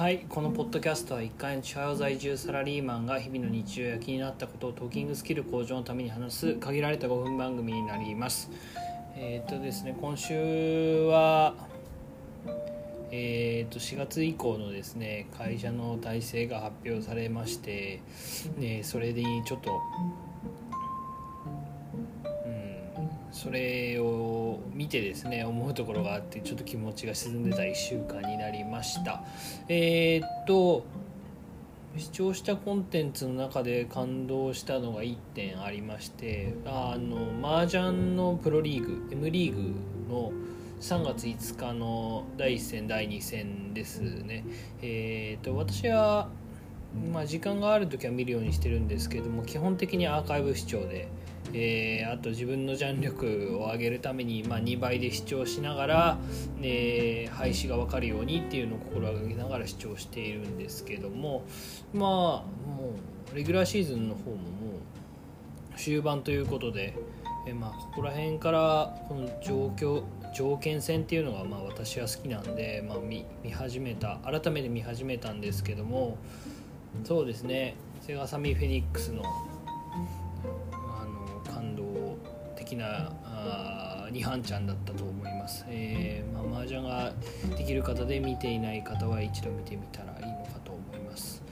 はいこのポッドキャストは一回の地方在住サラリーマンが日々の日常や気になったことをトーキングスキル向上のために話す限られた5分番組になります。えっ、とですね今週はえー、と4月以降のですね会社の体制が発表されまして、ね、それでちょっと、それを見てですね思うところがあってちょっと気持ちが沈んでた1週間になりました。えっ、と視聴したコンテンツの中で感動したのが1点ありましてあの麻雀のプロリーグ M リーグの3月5日の第1戦第2戦ですね。えっ、と私はまあ、時間がある時は見るようにしてるんですけども基本的にアーカイブ視聴で、えーあと自分のジャン力を上げるために、まあ、2倍で視聴しながら、えー配信が分かるようにっていうのを心がけながら視聴しているんですけどもまあもうレギュラーシーズンの方ももう終盤ということで、えーまあ、ここら辺からこの状況条件戦っていうのがまあ私は好きなんで、まあ、見見始めた改めて見始めたんですけどもそうですねセガサミーフェニックスの的なあー二半ちゃんだったと思います、えーまあ、麻雀ができる方で見ていない方は一度見てみたらいいのかと思います。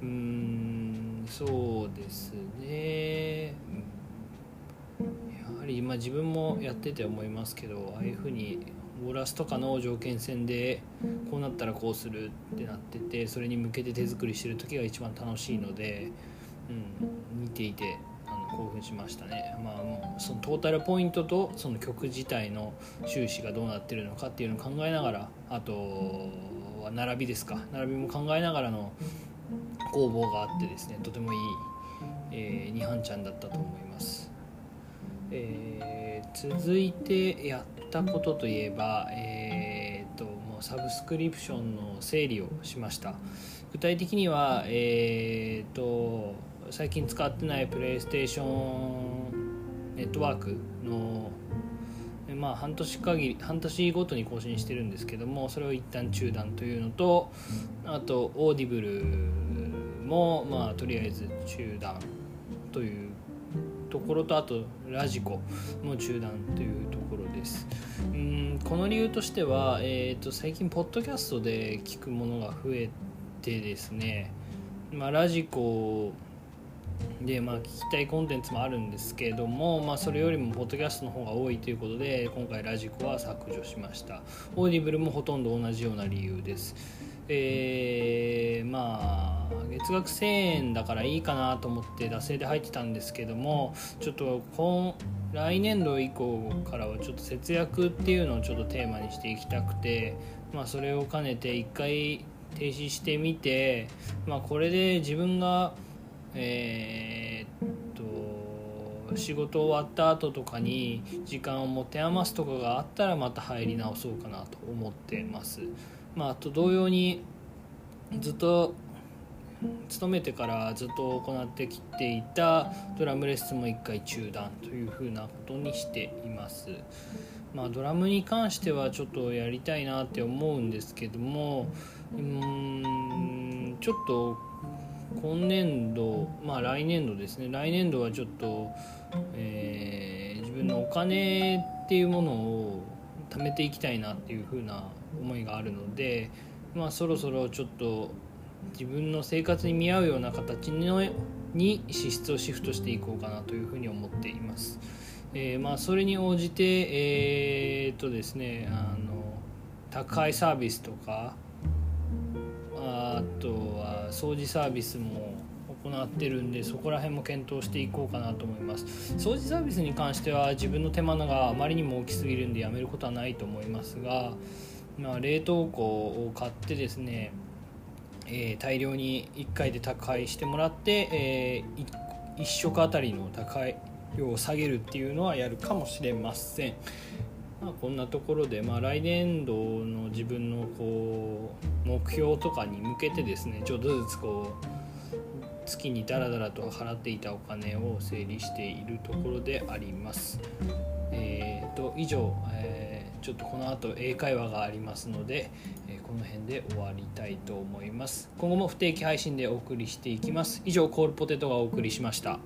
うーんそうですね。やはりまあ自分もやってて思いますけどああいうふうにボーラスとかの条件戦でこうなったらこうするってなっててそれに向けて手作りしてる時が一番楽しいので、うん、見ていて興奮しましたね、まあ、もうそのトータルポイントとその曲自体の収支がどうなってるのかっていうのを考えながらあとは並びですか。並びも考えながらの攻防があってですねとてもいい、えー、二半ちゃんだったと思います。えー続いてやったことといえば、えー、ともうサブスクリプションの整理をしました。具体的には、えー、と最近使ってないプレイステーションネットワークのまあ半年限り半年ごとに更新してるんですけどもそれを一旦中断というのとあとオーディブルもまあとりあえず中断というところとあとラジコも中断というところです。うんこの理由としては、えー、と最近ポッドキャストで聞くものが増えてですね、まあ、ラジコで、まあ、聞きたいコンテンツもあるんですけれども、まあ、それよりもポッドキャストの方が多いということで今回ラジコは削除しました。オーディブルもほとんど同じような理由です。えーまあ月額1000円だからいいかなと思って惰性で入ってたんですけどもちょっと今来年度以降からはちょっと節約っていうのをちょっとテーマにしていきたくて、まあ、それを兼ねて一回停止してみて、まあ、これで自分がえーっと仕事終わった後とかに時間を持て余すとかがあったらまた入り直そうかなと思ってます。まあ、あと同様にずっと勤めてからずっと行ってきていたドラムレッスンも1回中断というふうなことにしています。まあ、ドラムに関してはちょっとやりたいなって思うんですけどもうんちょっと今年度まあ来年度ですね来年度はちょっと、えー自分のお金っていうものを貯めていきたいなっていうふうな思いがあるので、まあ、そろそろちょっと自分の生活に見合うような形のに支出をシフトしていこうかなというふうに思っています。えーまあ、それに応じて、えーっとですね、あの宅配サービスとかあとは掃除サービスも行ってるんでそこら辺も検討していこうかなと思います掃除サービスに関しては自分の手間があまりにも大きすぎるんでやめることはないと思いますが、まあ、冷凍庫を買ってですね、えー大量に1回で宅配してもらって、え1食あたりの宅配量を下げるっていうのはやるかもしれません。まあ、こんなところで、まあ、来年度の自分のこう目標とかに向けてですねちょっとずつこう月にダラダラと払っていたお金を整理しているところであります。えー、と以上、えーちょっとこの後英会話がありますので、えこの辺で終わりたいと思います。今後も不定期配信でお送りしていきます。以上コールポテトがお送りしました。